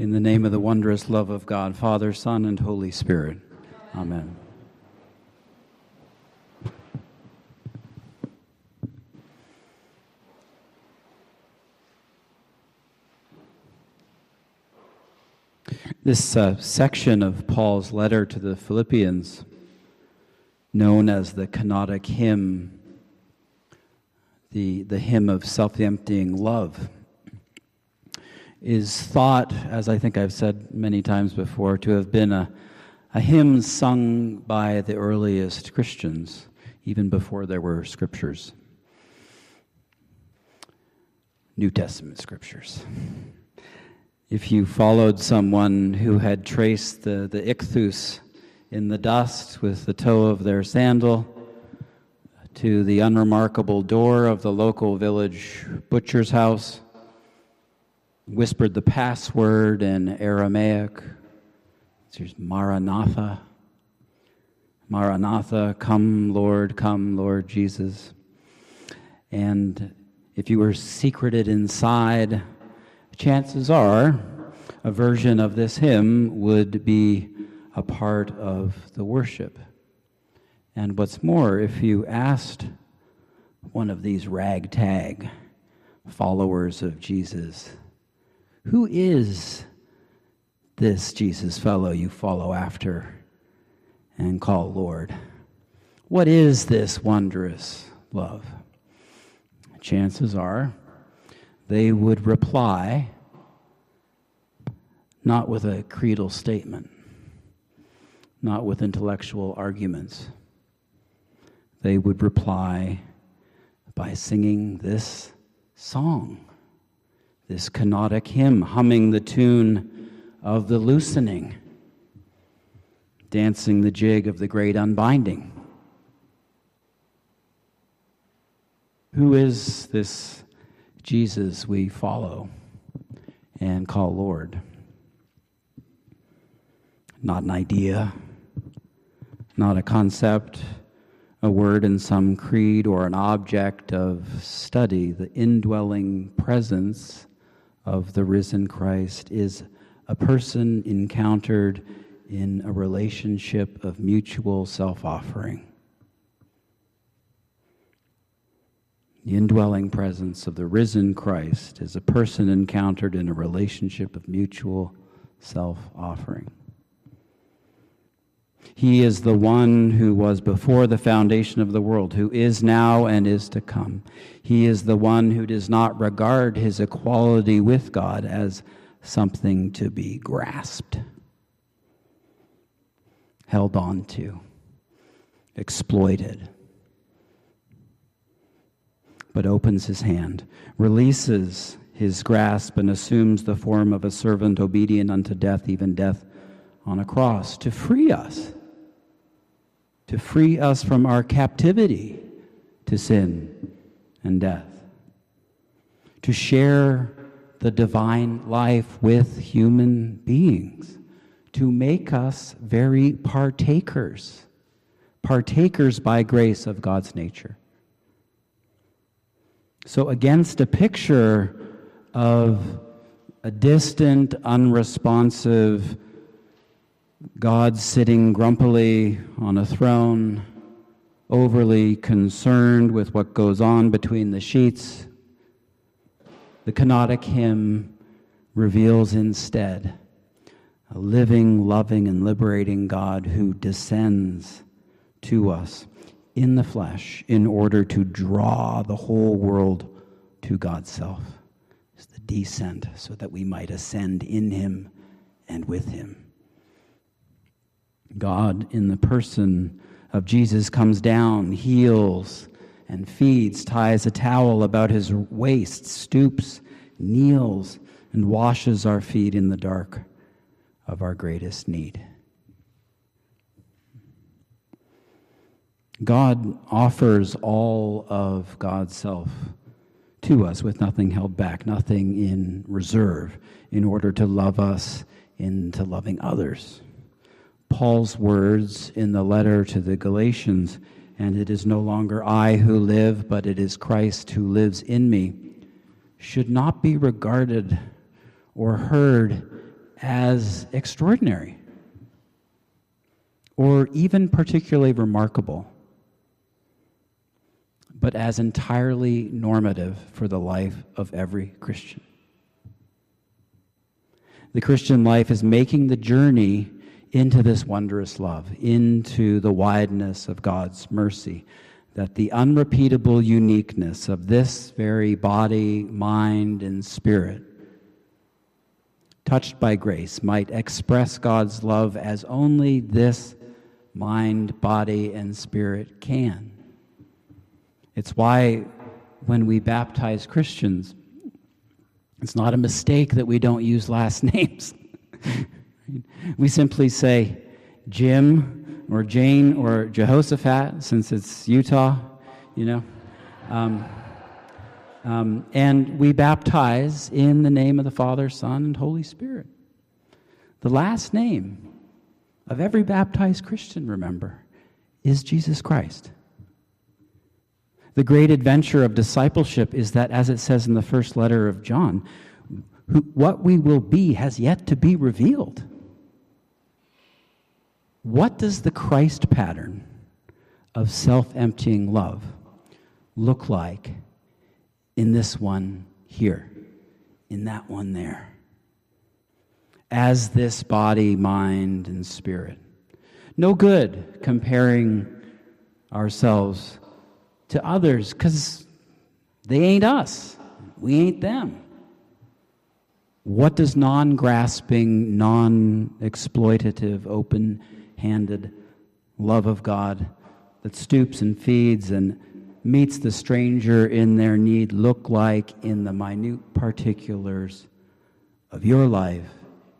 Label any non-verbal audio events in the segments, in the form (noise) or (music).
In the name of the wondrous love of God, Father, Son, and Holy Spirit. Amen. This uh, section of Paul's letter to the Philippians, known as the kenotic hymn, the, the hymn of self emptying love, is thought, as I think I've said many times before, to have been a, a hymn sung by the earliest Christians, even before there were scriptures, New Testament scriptures. If you followed someone who had traced the, the ichthus in the dust with the toe of their sandal to the unremarkable door of the local village butcher's house, whispered the password in Aramaic. There's Maranatha. Maranatha, come, Lord, come, Lord Jesus. And if you were secreted inside, chances are a version of this hymn would be a part of the worship. And what's more, if you asked one of these ragtag followers of Jesus, who is this Jesus fellow you follow after and call Lord? What is this wondrous love? Chances are they would reply not with a creedal statement, not with intellectual arguments. They would reply by singing this song this kenotic hymn, humming the tune of the loosening, dancing the jig of the great unbinding. Who is this Jesus we follow and call Lord? Not an idea, not a concept, a word in some creed, or an object of study, the indwelling presence of the risen Christ is a person encountered in a relationship of mutual self offering. The indwelling presence of the risen Christ is a person encountered in a relationship of mutual self offering. He is the one who was before the foundation of the world, who is now and is to come. He is the one who does not regard his equality with God as something to be grasped, held on to, exploited, but opens his hand, releases his grasp, and assumes the form of a servant obedient unto death, even death on a cross, to free us to free us from our captivity to sin and death, to share the divine life with human beings, to make us very partakers, partakers by grace of God's nature. So, against a picture of a distant, unresponsive, God sitting grumpily on a throne, overly concerned with what goes on between the sheets. The kenotic hymn reveals instead a living, loving, and liberating God who descends to us in the flesh in order to draw the whole world to God's self. It's the descent so that we might ascend in him and with him. God, in the person of Jesus, comes down, heals, and feeds, ties a towel about his waist, stoops, kneels, and washes our feet in the dark of our greatest need. God offers all of God's self to us with nothing held back, nothing in reserve, in order to love us into loving others. Paul's words in the letter to the Galatians, and it is no longer I who live, but it is Christ who lives in me, should not be regarded or heard as extraordinary or even particularly remarkable, but as entirely normative for the life of every Christian. The Christian life is making the journey into this wondrous love, into the wideness of God's mercy, that the unrepeatable uniqueness of this very body, mind, and spirit, touched by grace, might express God's love as only this mind, body, and spirit can. It's why when we baptize Christians, it's not a mistake that we don't use last (laughs) names. We simply say Jim or Jane or Jehoshaphat, since it's Utah, you know. Um, um, and we baptize in the name of the Father, Son, and Holy Spirit. The last name of every baptized Christian, remember, is Jesus Christ. The great adventure of discipleship is that, as it says in the first letter of John, what we will be has yet to be revealed. What does the Christ pattern of self emptying love look like in this one here, in that one there? As this body, mind, and spirit. No good comparing ourselves to others because they ain't us, we ain't them. What does non grasping, non exploitative, open handed love of God that stoops and feeds and meets the stranger in their need look like in the minute particulars of your life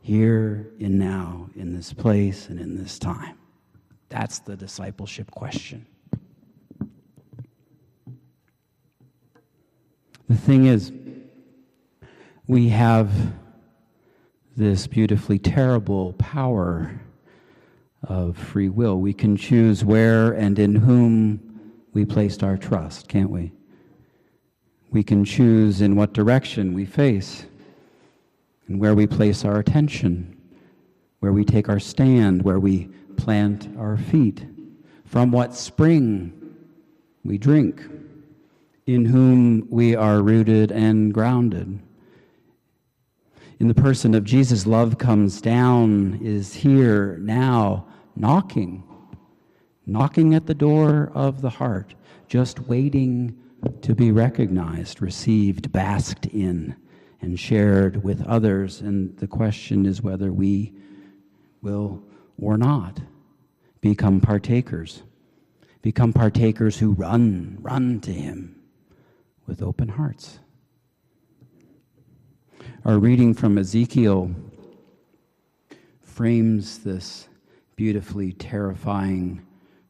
here and now, in this place and in this time? That's the discipleship question. The thing is, we have this beautifully terrible power of free will. We can choose where and in whom we placed our trust, can't we? We can choose in what direction we face and where we place our attention, where we take our stand, where we plant our feet, from what spring we drink in whom we are rooted and grounded. In the person of Jesus, love comes down, is here, now, knocking, knocking at the door of the heart, just waiting to be recognized, received, basked in, and shared with others. And the question is whether we will or not become partakers, become partakers who run, run to Him with open hearts. Our reading from Ezekiel frames this beautifully terrifying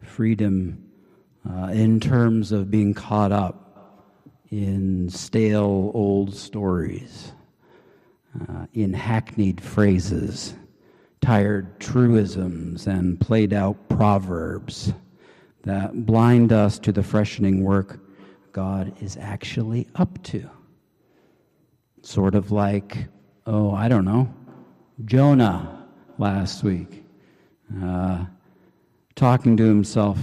freedom uh, in terms of being caught up in stale old stories, uh, in hackneyed phrases, tired truisms, and played out proverbs that blind us to the freshening work God is actually up to. Sort of like, oh, I don't know, Jonah last week, uh, talking to himself,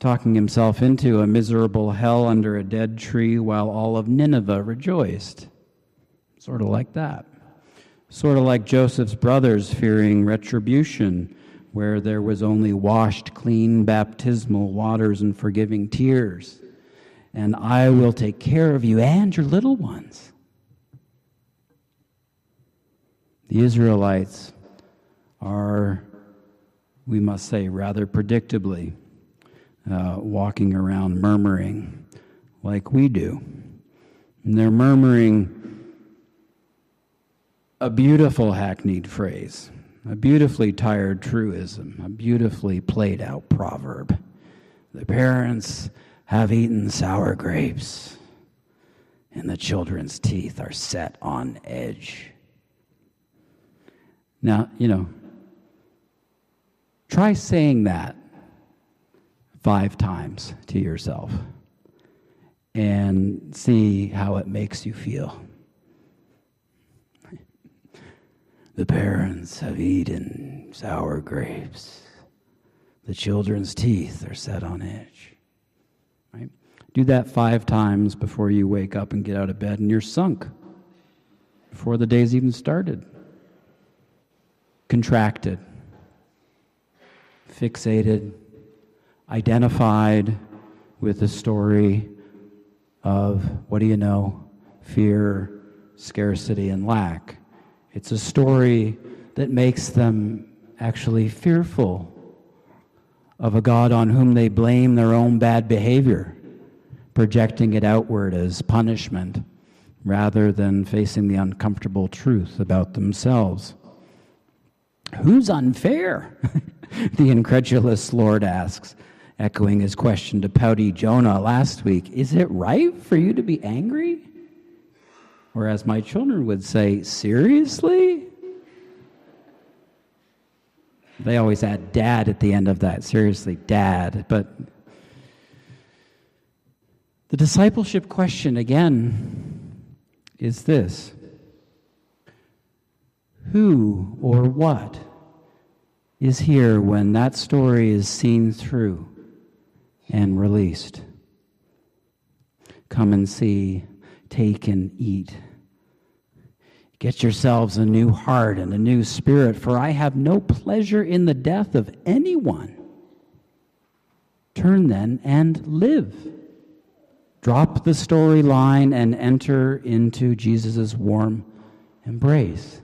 talking himself into a miserable hell under a dead tree while all of Nineveh rejoiced. Sort of like that. Sort of like Joseph's brothers fearing retribution, where there was only washed, clean baptismal waters and forgiving tears and I will take care of you and your little ones. The Israelites are, we must say, rather predictably uh, walking around murmuring like we do. And they're murmuring a beautiful hackneyed phrase, a beautifully tired truism, a beautifully played out proverb. The parents have eaten sour grapes, and the children's teeth are set on edge. Now, you know, try saying that five times to yourself and see how it makes you feel. The parents have eaten sour grapes. The children's teeth are set on edge. Right? Do that five times before you wake up and get out of bed, and you're sunk before the day's even started. Contracted, fixated, identified with the story of what do you know? Fear, scarcity, and lack. It's a story that makes them actually fearful of a God on whom they blame their own bad behavior, projecting it outward as punishment rather than facing the uncomfortable truth about themselves. Who's unfair? (laughs) the incredulous Lord asks, echoing his question to pouty Jonah last week. Is it right for you to be angry? Or as my children would say, seriously? They always add dad at the end of that. Seriously, dad. But the discipleship question again is this Who or what is here when that story is seen through and released? Come and see, take and eat. Get yourselves a new heart and a new spirit, for I have no pleasure in the death of anyone. Turn then and live. Drop the storyline and enter into Jesus' warm embrace.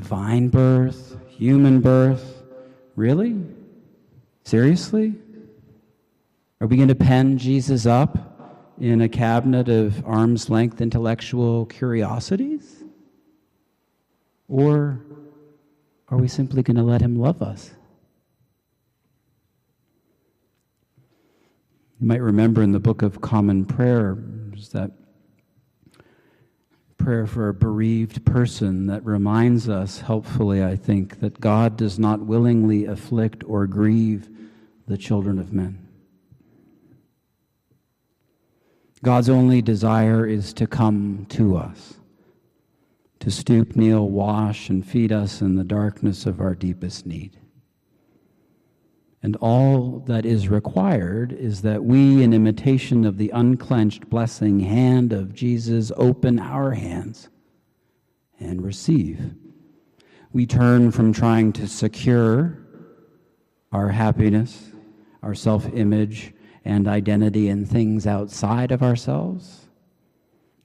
Divine birth, human birth. Really? Seriously? Are we going to pen Jesus up in a cabinet of arm's length intellectual curiosities? Or are we simply going to let him love us? You might remember in the Book of Common Prayer, that prayer for a bereaved person that reminds us, helpfully, I think, that God does not willingly afflict or grieve the children of men. God's only desire is to come to us, to stoop, kneel, wash, and feed us in the darkness of our deepest need. And all that is required is that we, in imitation of the unclenched blessing hand of Jesus, open our hands and receive. We turn from trying to secure our happiness, our self image, and identity in things outside of ourselves,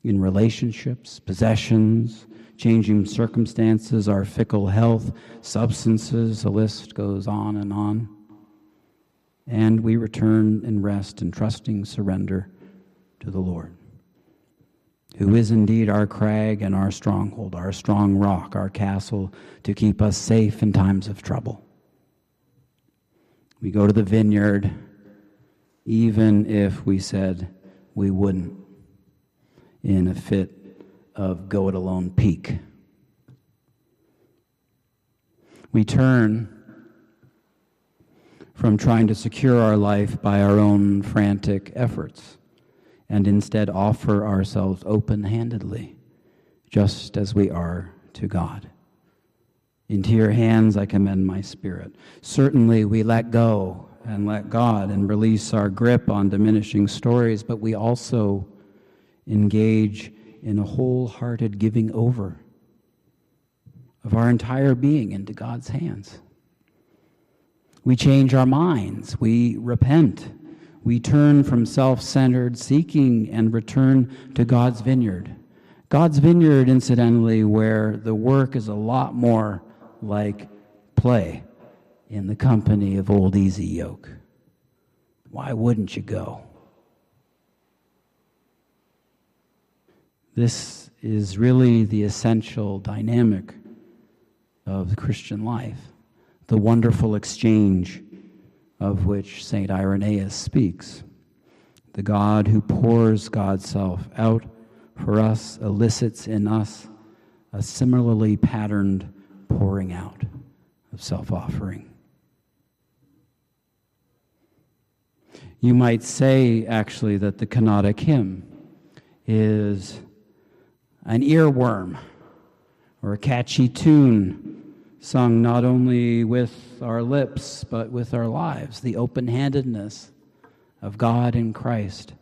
in relationships, possessions, changing circumstances, our fickle health, substances, the list goes on and on. And we return in rest and trusting surrender to the Lord, who is indeed our crag and our stronghold, our strong rock, our castle to keep us safe in times of trouble. We go to the vineyard even if we said we wouldn't in a fit of go it alone peak. We turn from trying to secure our life by our own frantic efforts and instead offer ourselves open handedly, just as we are to God. Into your hands I commend my spirit. Certainly we let go and let God and release our grip on diminishing stories, but we also engage in a wholehearted giving over of our entire being into God's hands. We change our minds, we repent, we turn from self centered seeking and return to God's vineyard. God's vineyard, incidentally, where the work is a lot more like play in the company of old Easy Yoke. Why wouldn't you go? This is really the essential dynamic of the Christian life, the wonderful exchange of which St. Irenaeus speaks. The God who pours God's self out for us elicits in us a similarly patterned pouring out of self offering. You might say, actually, that the kenotic hymn is an earworm or a catchy tune sung not only with our lips but with our lives, the open handedness of God in Christ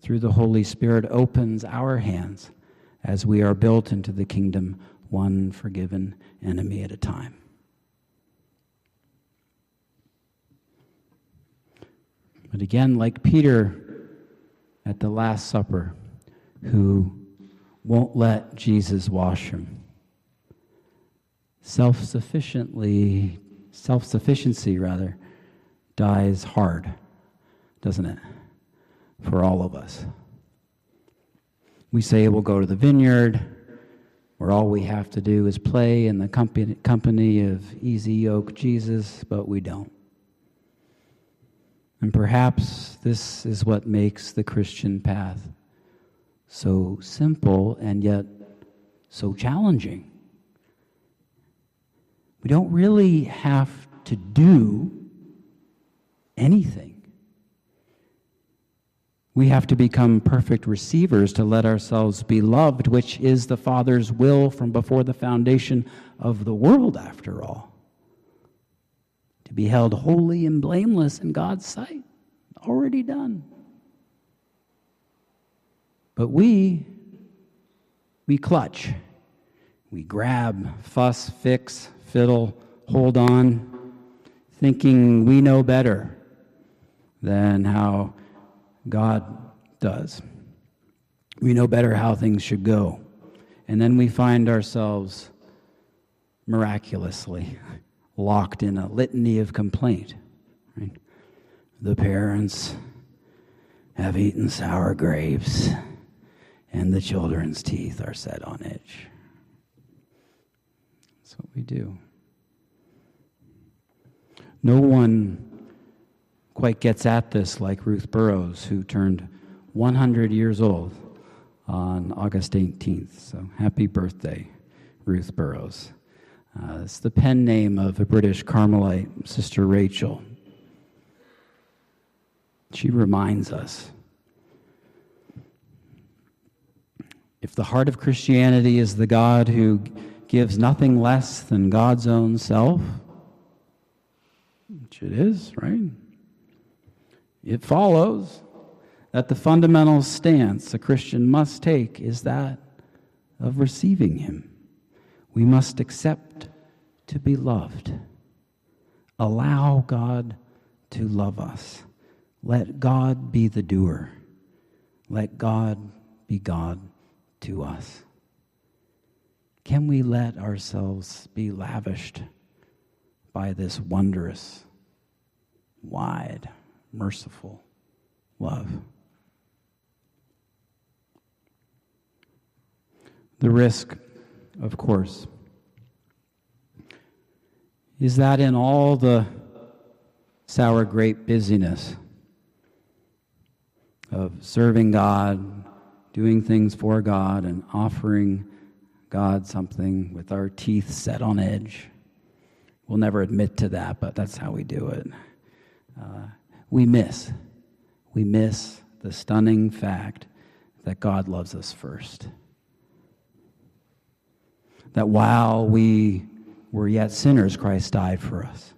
through the Holy Spirit opens our hands as we are built into the kingdom, one forgiven enemy at a time. But again, like Peter at the Last Supper, who won't let Jesus wash him. Self sufficiently, self sufficiency rather, dies hard, doesn't it? For all of us. We say we'll go to the vineyard, where all we have to do is play in the company, company of easy yoke Jesus, but we don't. And perhaps this is what makes the Christian path so simple and yet so challenging. We don't really have to do anything. We have to become perfect receivers to let ourselves be loved, which is the Father's will from before the foundation of the world, after all to be held holy and blameless in God's sight. Already done. But we, we clutch. We grab, fuss, fix, fiddle, hold on, thinking we know better than how God does. We know better how things should go. And then we find ourselves miraculously (laughs) locked in a litany of complaint. Right? The parents have eaten sour grapes, and the children's teeth are set on edge. That's what we do. No one quite gets at this like Ruth Burrows, who turned 100 years old on August 18th. So happy birthday, Ruth Burrows. Uh, it's the pen name of a British Carmelite, Sister Rachel. She reminds us if the heart of Christianity is the God who gives nothing less than God's own self, which it is, right? It follows that the fundamental stance a Christian must take is that of receiving Him. We must accept to be loved. Allow God to love us. Let God be the doer. Let God be God to us. Can we let ourselves be lavished by this wondrous, wide, merciful love? The risk, of course, is that in all the sour grape busyness of serving God, doing things for God, and offering God something with our teeth set on edge. We'll never admit to that, but that's how we do it. Uh, we miss. We miss the stunning fact that God loves us first. That while we were yet sinners, Christ died for us.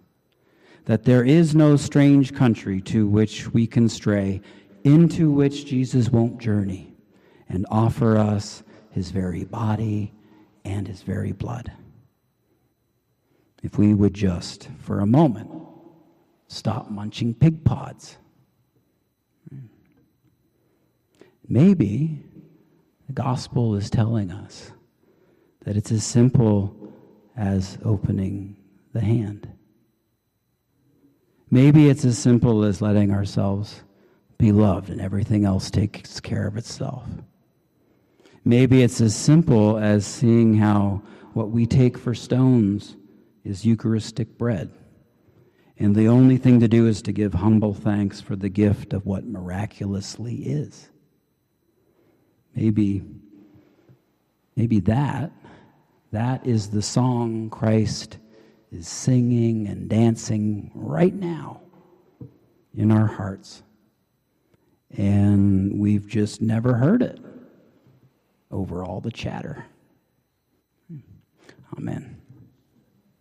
That there is no strange country to which we can stray into which Jesus won't journey and offer us his very body and his very blood. If we would just, for a moment, stop munching pig pods. Maybe the gospel is telling us that it's as simple as opening the hand. Maybe it's as simple as letting ourselves be loved and everything else takes care of itself. Maybe it's as simple as seeing how what we take for stones is Eucharistic bread. And the only thing to do is to give humble thanks for the gift of what miraculously is. Maybe, maybe that, that is the song Christ is singing and dancing right now in our hearts and we've just never heard it over all the chatter. Amen.